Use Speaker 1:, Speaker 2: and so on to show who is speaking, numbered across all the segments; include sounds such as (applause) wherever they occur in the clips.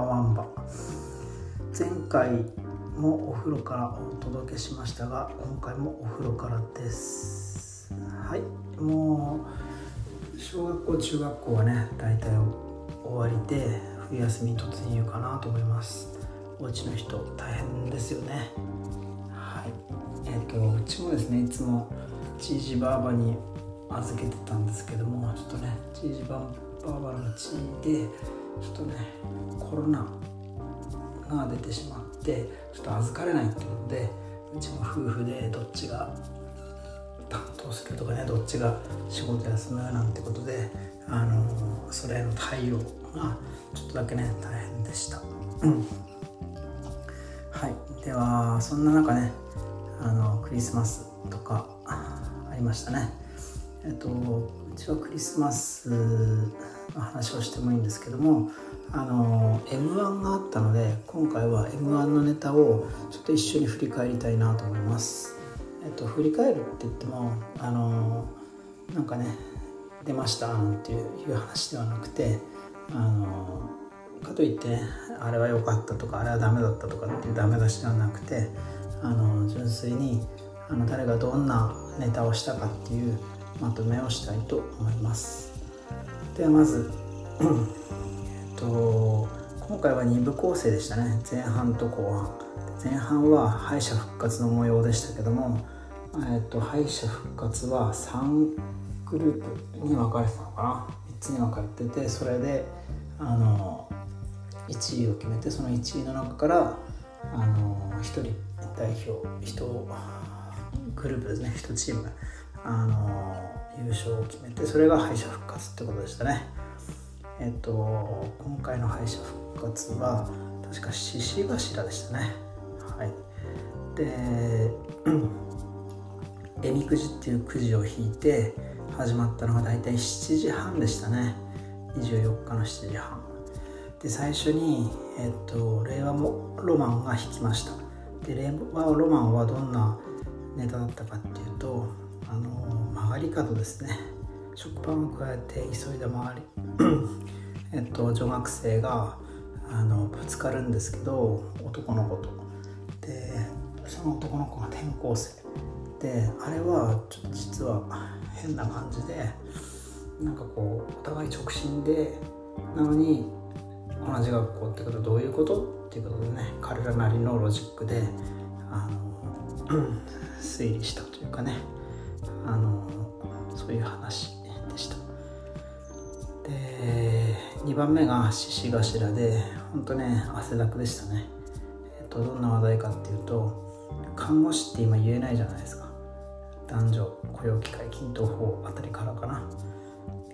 Speaker 1: バワンバ。前回もお風呂からお届けしましたが今回もお風呂からです。はい。もう小学校中学校はね大体終わりで冬休み突入かなと思います。お家の人大変ですよね。はい。えっ、ー、とうちもですねいつもじいじばあばに預けてたんですけどもちょっとねじいじばあばの地でちょっとねコロナが出てしまってちょっと預かれないっていうのでうちも夫婦でどっちが担当するとかねどっちが仕事休むなんてことであのそれへの対応がちょっとだけね大変でした。はい。ではそんな中ねあのクリスマスとかありましたね。えっとうちはクリスマスの話をしてもいいんですけどもあの m 1があったので今回は m 1のネタをちょっと一緒に振り返りたいなと思います。えっと振り返るって言ってもあのなんかね出ましたなんていう話ではなくてあのかといってあれは良かったとかあれはダメだったとかっていうダメ出しではなくてあの純粋にあの誰がどんなネタをしたかっていうまとめをしたいと思います。ではまずえっと今回は2部構成でしたね。前半と後半。前半は敗者復活の模様でしたけども、えっと、敗者復活は3グループに分かれてたのかな。3つに分かれててそれであの1位を決めてその1位の中からあの1人代表1グループですね。1チーム。あの優勝を決めてそれが敗者復活ってことでしたね。えっと今回の敗者復活は確か獅子頭でしたね。はい。で (clears throat) えみくじっていうくじを引いて始まったのが大体7時半でしたね。24日の7時半。で最初に、えっと、令和もロマンが弾きました。で令和ロマンはどんなネタだったかっていうとあのり角ですね。食パンを加えて急いだ回りえっと女学生があのぶつかるんですけど男の子と。でその男の子が転校生。であれはちょっと実は変な感じでなんかこうお互い直進でなのに同じ学校ってことはどういうことっていうことでね彼らなりのロジックであの推理したというかねあのそういう話でした。で2番目が獅子頭で本当ね汗だくでしたね。えっとどんな話題かっていうと看護師って今言えないじゃないですか。男女雇用機会均等法あたりからかな。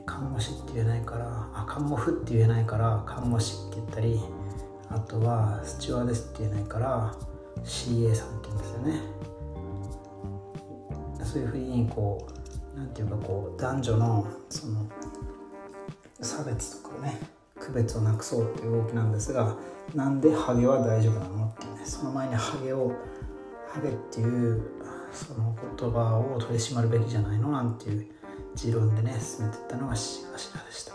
Speaker 1: 看護師って言えないからあ看護婦って言えないから看護師って言ったりあとはスチュワーデスって言えないから CA さんって言うんですよね。そういうふうにこう何て言うかこう男女のその差別とかね区別をなくそうっていう動きなんですがなんでハゲは大丈夫なのっていうねその前にハゲをハゲっていうその言葉を取り締まるべきじゃないのなんていう持論でね進めていったのが獅子頭でした。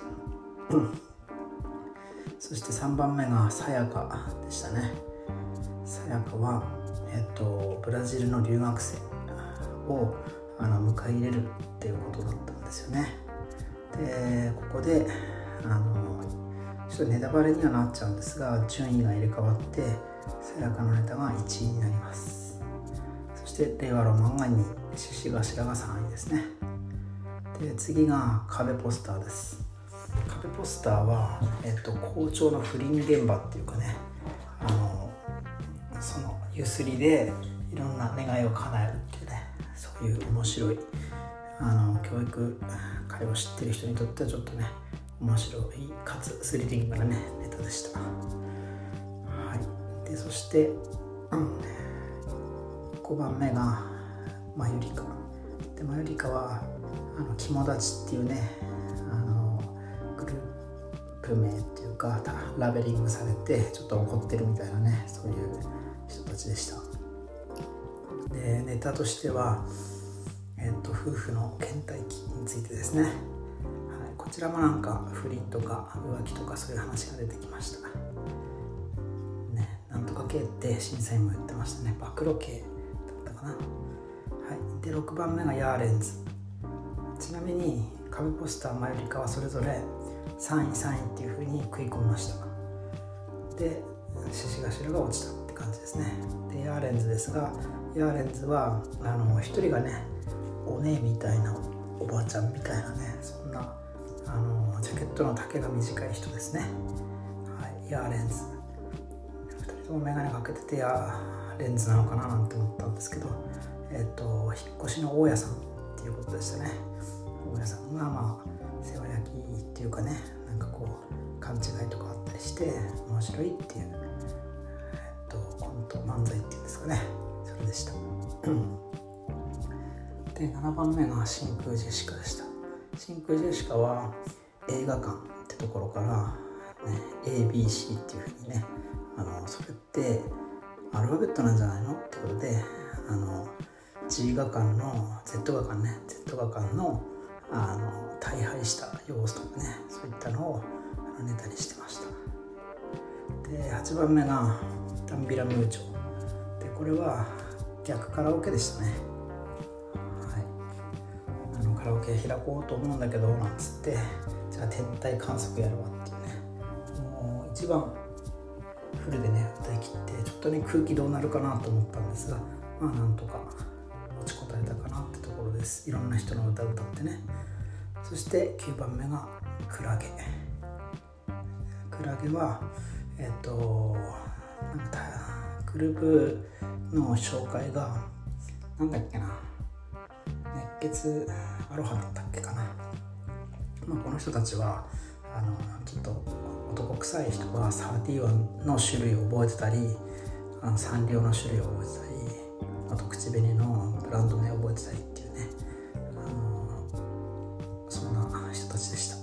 Speaker 1: そして3番目がさやかでしたね。さやかはえっとブラジルの留学生をあの迎え入れるっていうことだったんですよね。でここであのちょっとネタバレにはなっちゃうんですが順位が入れ替わってさやかのネタが1位になります。そして令和ロマンが2位獅子頭が3位ですね。で次が壁ポスターです。壁ポスターは、えっと、校長の不倫現場っていうかねあのそのゆすりでいろんな願いを叶えるっていうねそういう面白いあの教育会を知ってる人にとってはちょっとね面白いかつスリリングなねネタでした。はい。でそして、うん、5番目がマユリカでマユリカはあの肝立ちっていうねあのグループ名っていうかラベリングされてちょっと怒ってるみたいなねそういう人たちでした。でネタとしては、えっと、夫婦の倦怠期についてですね、はい、こちらもなんか不倫とか浮気とかそういう話が出てきました。ねなんとか系って審査員も言ってましたね。暴露系だったかな。はいで6番目がヤーレンズ。ちなみに壁ポスターマユリカはそれぞれ3位3位っていうふうに食い込みました。で獅子頭が落ちたって感じですね。でヤーレンズですがヤーレンズはあの一人がねお姉みたいなおばあちゃんみたいなねそんなあのジャケットの丈が短い人ですね、はい、ヤーレンズ。2人とも眼鏡かけててヤーレンズなのかななんて思ったんですけどえっ、ー、と引っ越しの大家さんっていうことでしたね。大家さんがまあ世話焼きっていうかねなんかこう勘違いとかあったりして面白いっていう、えっ、ー、とコント漫才っていうんですかね。それでした。うんで7番目が真空ジェシカでした。真空ジェシカは映画館ってところから、ね、ABC っていうふうにねあのそれってアルファベットなんじゃないのってことであの G 画館の Z 画館ね Z 画館のあの大敗した様子とかねそういったのをネタにしてました。で8番目がダンビラムーチョ。でこれは逆カラオケでしたね。ラオケ開こうと思うんだけどなんつってじゃあ天体観測やるわっていうね。もう一番フルでね歌い切ってちょっとね空気どうなるかなと思ったんですがまあなんとか持ちこたえたかなってところです。いろんな人の歌歌ってね。そして9番目がクラゲ。クラゲはえっ、となんかグループの紹介がなんだっけな。血アロハだったっけかな、まあ、この人たちはあのちょっと男臭い人が31の種類を覚えてたりあのサンリオの種類を覚えてたりあと口紅のブランド名を覚えてたりっていうねあのそんな人たちでした。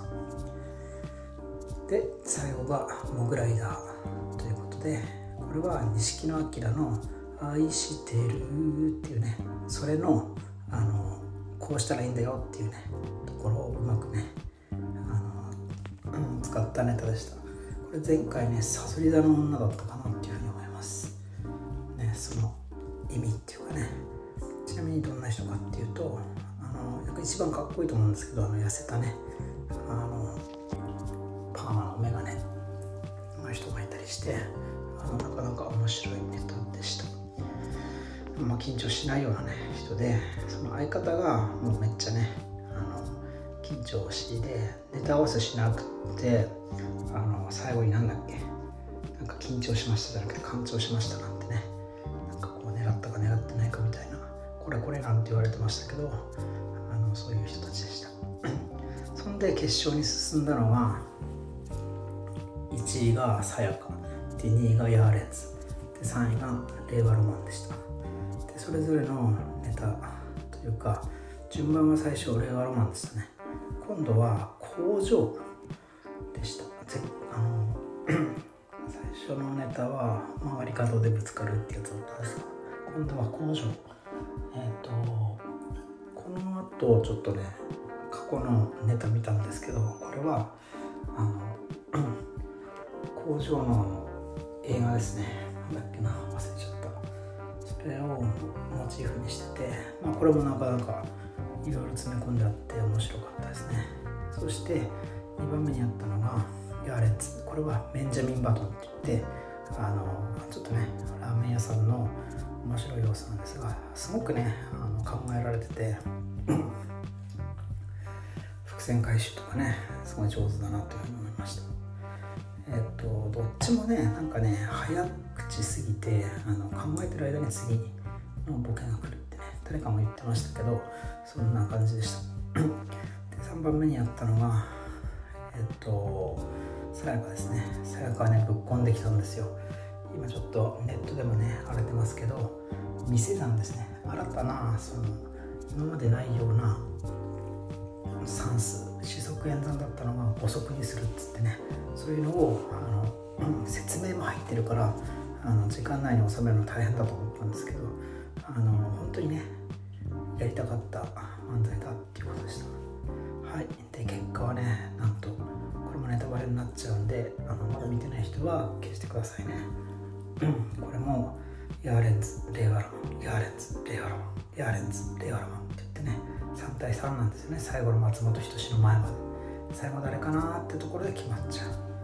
Speaker 1: で最後がモグライダーということでこれは錦野旦の「愛してる」っていうねそれのこうしたらいいんだよっていうねところをうまくねあの、使ったネタでした。これ前回ねさそり座の女だったかなっていうふうに思います。ねその意味っていうかね。ちなみにどんな人かっていうとあの一番かっこいいと思うんですけどあの痩せたねあのパーマの眼鏡の人がいたりしてあのなかなか面白い緊張しないようなね人でその相方がもうめっちゃねあの緊張しでネタ合わせしなくてあの最後になんだっけなんか緊張しましたじゃなくて干潮しましたなんてねなんかこう狙ったか狙ってないかみたいなこれこれなんて言われてましたけどあのそういう人たちでした。(coughs) そんで決勝に進んだのが1位がさやかで2位がヤーレンズで3位が令和ロマンでした。それぞれのネタというか順番は最初令和ロマンでしたね。今度は工場でした。あの (clears throat) 最初のネタは回り角でぶつかるってやつだったんですが今度は工場。えっ、ー、とこの後ちょっとね過去のネタ見たんですけどこれはあの (clears throat) 工場の映画ですね。なんだっけな忘れちゃった。をモチーフにしてて、まあ、これもなかなかいろいろ詰め込んであって面白かったですね。そして2番目にあったのがヤーレッツ。これはベンジャミン・バトンって言ってあのちょっとねラーメン屋さんの面白い要素なんですがすごくねあの考えられてて (clears throat) 伏線回収とかねすごい上手だなというふうに思いました。えっとどっちもねなんかね早口すぎてあの考えてる間に次のボケが来るってね誰かも言ってましたけどそんな感じでした。で3番目にやったのがえっとさやかですね。さやかはねぶっこんできたんですよ。今ちょっとネットでもね荒れてますけど店なんですね。新たなその今までないような算数四則演算だったのが五則にするっつってね。そういうのをあの、説明も入ってるからあの時間内に収めるの大変だと思ったんですけどあの本当にねやりたかった漫才だっていうことでした。はい。で結果はねなんとこれもネタバレになっちゃうんであのまだ見てない人は消してくださいね。これもヤーレンズレイワラマン。ヤーレンズレイワラマン。ヤーレンズレイワラマン。って言ってね3対3なんですよね。最後の松本人志の前まで。最後誰かなってところで決まっちゃう。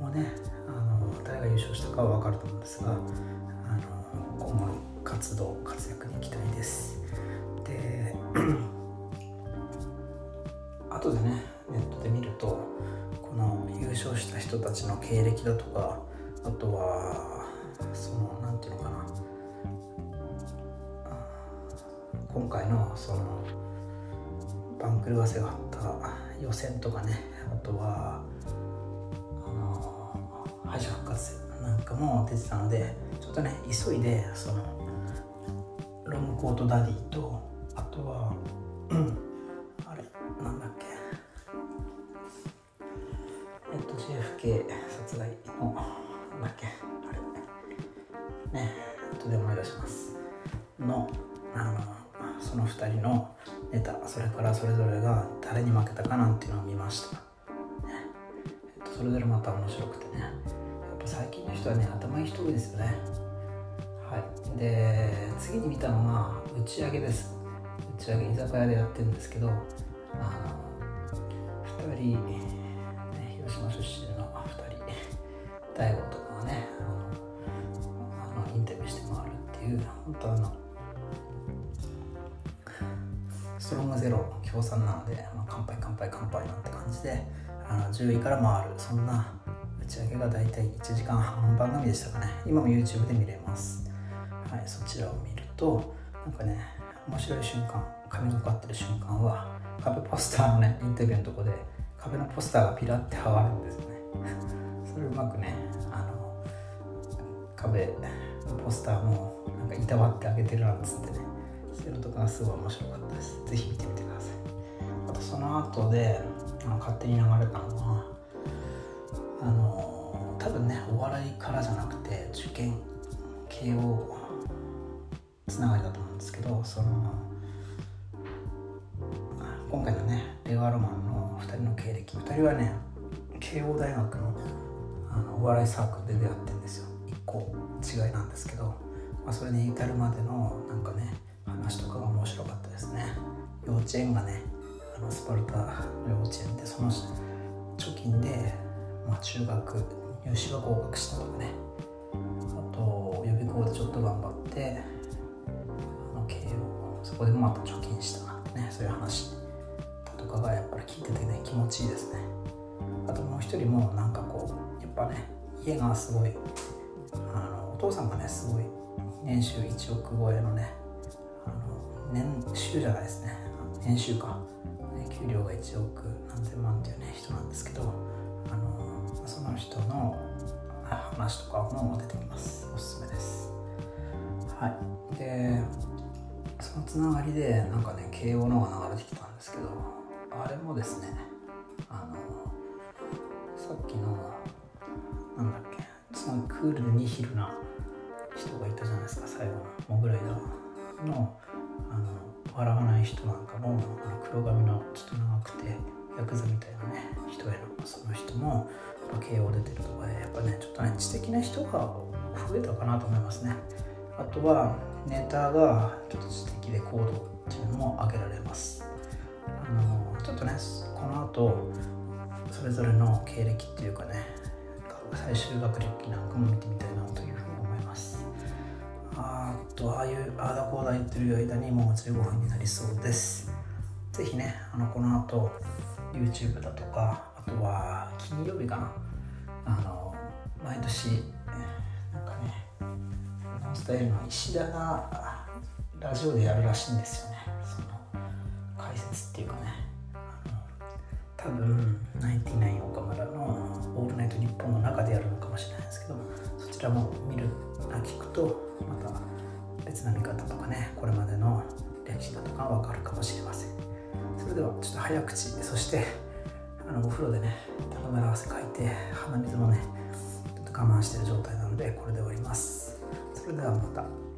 Speaker 1: もねあの誰が優勝したかは分かると思うんですがあの今後の活動活躍に期待です。で (clears throat) 後でねネットで見るとこの優勝した人たちの経歴だとかあとはその何て言うのかな。今回のその番狂わせがあった予選とかねあとはの敗者復活なんかも出てたのでちょっとね急いでそのロングコートダディとあとは、うん、あれなんだっけ。えっと JFK 殺害のなんだっけあれ。ね後でも思い出します。のあのその2人のネタそれからそれぞれが誰に負けたかなんていうのを見ました、それぞれまた面白くてね。やっぱ最近の人はね頭いい人多いですよね。はい。で次に見たのが打ち上げです。打ち上げ居酒屋でやってるんですけどあの2人、ね、広島出身の2人。大悟とかがねあのインタビューして回るっていう本当あのストロングゼロ協賛なので、まあ、乾杯乾杯乾杯なんて感じで10位から回る。そんな打ち上げが大体1時間半番組でしたかね。今も YouTube で見れます。はいそちらを見るとなんかね面白い瞬間紙がかってる瞬間は壁ポスターのねインタビューのとこで壁のポスターがピラって剥がるんですよね。(laughs) それうまくねあの壁のポスターもなんかいたわってあげてるなんつってねそういうのとかすごい面白かったです。是非見てみてください。あとその後での勝手に流れたのはあの多分ねお笑いからじゃなくて受験慶応つながりだと思うんですけどその今回のね令和ロマンの2人の経歴2人はね慶応大学のあのお笑いサークルで出会ってるんですよ。1個違いなんですけど、まあ、それに至るまでのなんかね話とかが面白かったですね。幼稚園がねスパルタ幼稚園でその貯金で、まあ、中学入試は合格したとかね。あと予備校でちょっと頑張ってあの慶応そこでまた貯金したなんてね。そういう話とかがやっぱり聞いててね気持ちいいですね。あともう一人もなんかこうやっぱね家がすごいあのお父さんがねすごい年収1億超えのねあの年収じゃないですね。年収か、給料が1億何千万っていうね人なんですけどあのその人の話とかも出てきます。おすすめです。はい。でそのつながりでなんかね慶応のが流れてきたんですけどあれもですねあのさっきのなんだっけすごいクールでニヒルな人がいたじゃないですか最後のモグライダーの。あの笑わない人なんかも黒髪のちょっと長くてヤクザみたいなね人へのその人も慶応出てるとかやっぱねちょっとね知的な人が増えたかなと思いますね。あとはネタがちょっと知的で高度っていうのも挙げられます。あのちょっとねこの後それぞれの経歴っていうかね最終学歴なんかも見てみたいなというふうにあとああいうああだこうだ言ってる間にもう15分になりそうです。是非ねあのこの後 YouTube だとかあとは金曜日かな。あの毎年なんかねノンスタイルの石田がラジオでやるらしいんですよね。その解説っていうかね。多分ナインティナイン岡村の「オールナイトニッポン」の中でやるのかもしれないですけどそちらも見る聞くとまた別な見方とかねこれまでの歴史だとか分かるかもしれません。それではちょっと早口そしてあのお風呂でねためら汗かいて鼻水もねちょっと我慢してる状態なのでこれで終わります。それではまた。